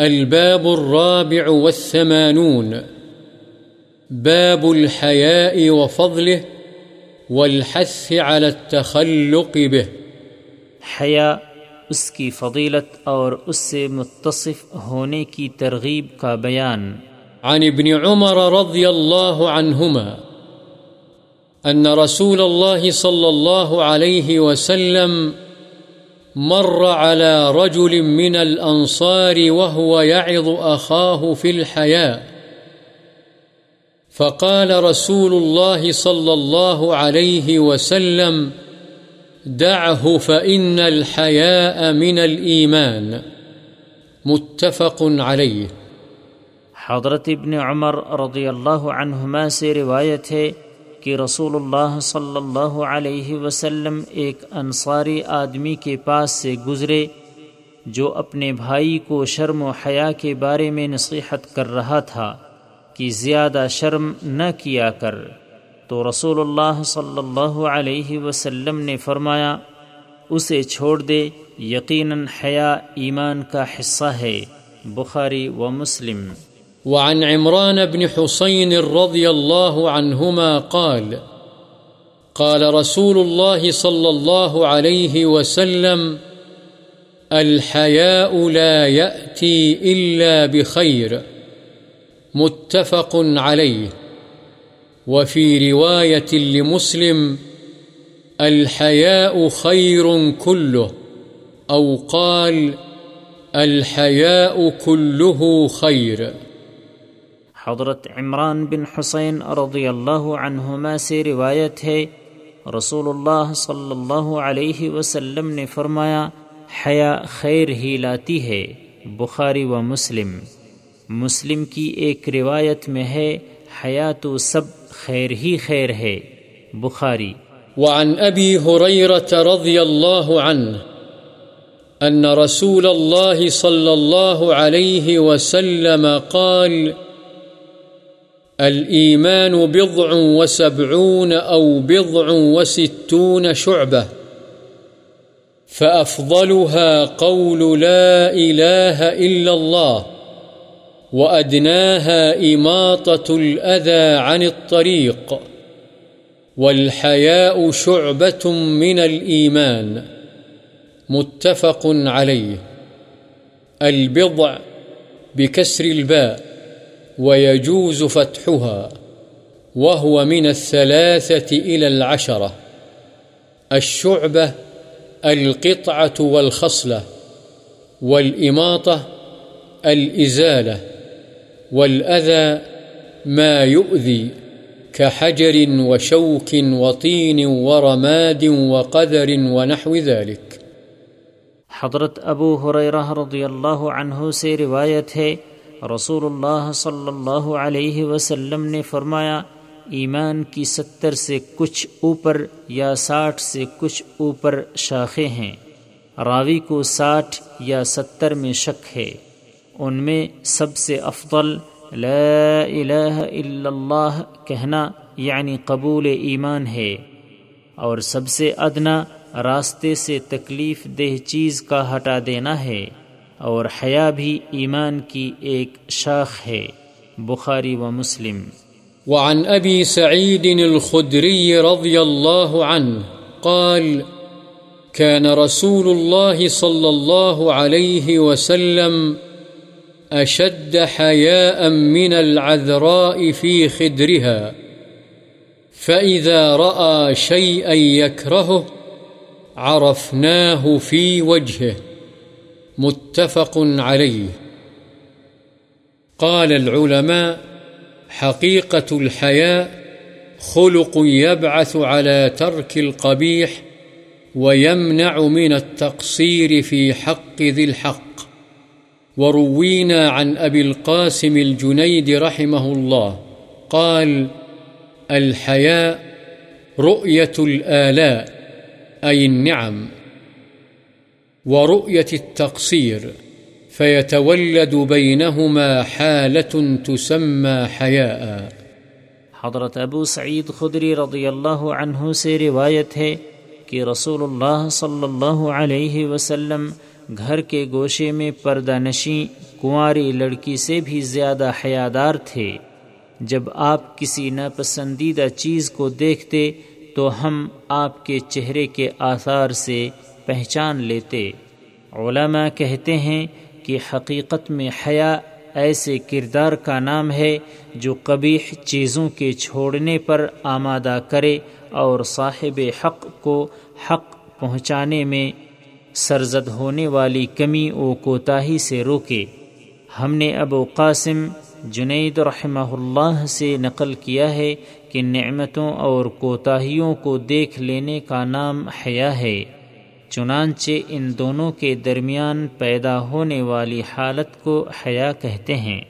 الباب الرابع والثمانون. باب الحياء وفضله والحث على التخلق به. حیا اس کی فضیلت اور اس سے متصف ہونے کی ترغیب کا بیان. عن ابن عمر رضي الله عنهما أن رسول الله صلى الله عليه وسلم مر على رجل من الأنصار وهو يعظ أخاه في الحياة فقال رسول الله صلى الله عليه وسلم، دعه فإن الحياء من الإيمان. متفق عليه. حضرت ابن عمر رضی اللہ عنہما سے روایت ہے کہ رسول اللہ صلی اللہ علیہ وسلم ایک انصاری آدمی کے پاس سے گزرے جو اپنے بھائی کو شرم و حیا کے بارے میں نصیحت کر رہا تھا کہ زیادہ شرم نہ کیا کر۔ تو رسول اللہ صلی اللہ علیہ وسلم نے فرمایا، اسے چھوڑ دے، یقیناً حیا ایمان کا حصہ ہے، بخاری و مسلم۔ وعن عمران بن حسين رضي الله عنهما قال قال رسول الله صلى الله عليه وسلم، الحياء لا يأتي إلا بخير، متفق عليه. وفي رواية لمسلم، الحياء خير كله، أو قال، الحياء كله خير. حضرت عمران بن حسین رضی اللہ عنہما سے روایت ہے رسول اللہ صلی اللہ علیہ وسلم نے فرمایا، حیا خیر ہی لاتی ہے، بخاری و مسلم۔ مسلم کی ایک روایت میں ہے، حیا تو سب خیر ہی خیر ہے۔ بخاری۔ وعن ابی حریرت رضی اللہ عنہ، ان رسول اللہ صلی اللہ علیہ وسلم قال الإيمان بضع وسبعون أو بضع وستون شعبة، فأفضلها قول لا إله إلا الله، وأدناها إماطة الأذى عن الطريق، والحياء شعبة من الإيمان، متفق عليه. البضع بكسر الباء. ويجوز فتحها وهو من الثلاثة إلى العشرة. الشعبة، القطعة والخصلة، والإماطة، الإزالة، والأذى ما يؤذي كحجر وشوك وطين ورماد وقدر ونحو ذلك. حضرت ابو حریرہ رضی اللہ عنہ سے روایت ہے رسول اللہ صلی اللہ علیہ وسلم نے فرمایا، ایمان کی ستر سے کچھ اوپر یا ساٹھ سے کچھ اوپر شاخیں ہیں۔ راوی کو ساٹھ یا ستر میں شک ہے۔ ان میں سب سے افضل لا الہ الا اللہ کہنا یعنی قبول ایمان ہے۔ اور سب سے ادنا، راستے سے تکلیف دہ چیز کا ہٹا دینا ہے۔ اور حیا بھی ایمان کی ایک شاخ ہے، بخاری و مسلم۔ وعن ابی سعید الخدری رضی اللہ عنہ قال كان رسول الله صلى الله عليه وسلم أشد حياء من العذراء في خدرها فإذا رأى شيئا يكرهه عرفناه في وجهه متفق عليه. قال العلماء، حقيقة الحياء خلق يبعث على ترك القبيح ويمنع من التقصير في حق ذي الحق. وروينا عن أبي القاسم الجنيد رحمه الله، قال الحياء رؤية الآلاء، أي النعم. ورؤية التقصير، فيتولد بينهما حالة تسمى حياء. حضرت ابو سعید خدری رضی اللہ عنہ سے روایت ہے کہ رسول اللہ صلی اللہ علیہ وسلم گھر کے گوشے میں پردہ نشیں، کنواری لڑکی سے بھی زیادہ حیادار تھے۔ جب آپ کسی ناپسندیدہ چیز کو دیکھتے تو ہم آپ کے چہرے کے آثار سے پہچان لیتے۔ علماء کہتے ہیں کہ حقیقت میں حیا ایسے کردار کا نام ہے جو قبیح چیزوں کے چھوڑنے پر آمادہ کرے اور صاحب حق کو حق پہنچانے میں سرزد ہونے والی کمی و کوتاہی سے روکے۔ ہم نے ابو قاسم جنید رحمہ اللہ سے نقل کیا ہے کہ نعمتوں اور کوتاہیوں کو دیکھ لینے کا نام حیا ہے۔ چنانچہ ان دونوں کے درمیان پیدا ہونے والی حالت کو حیا کہتے ہیں۔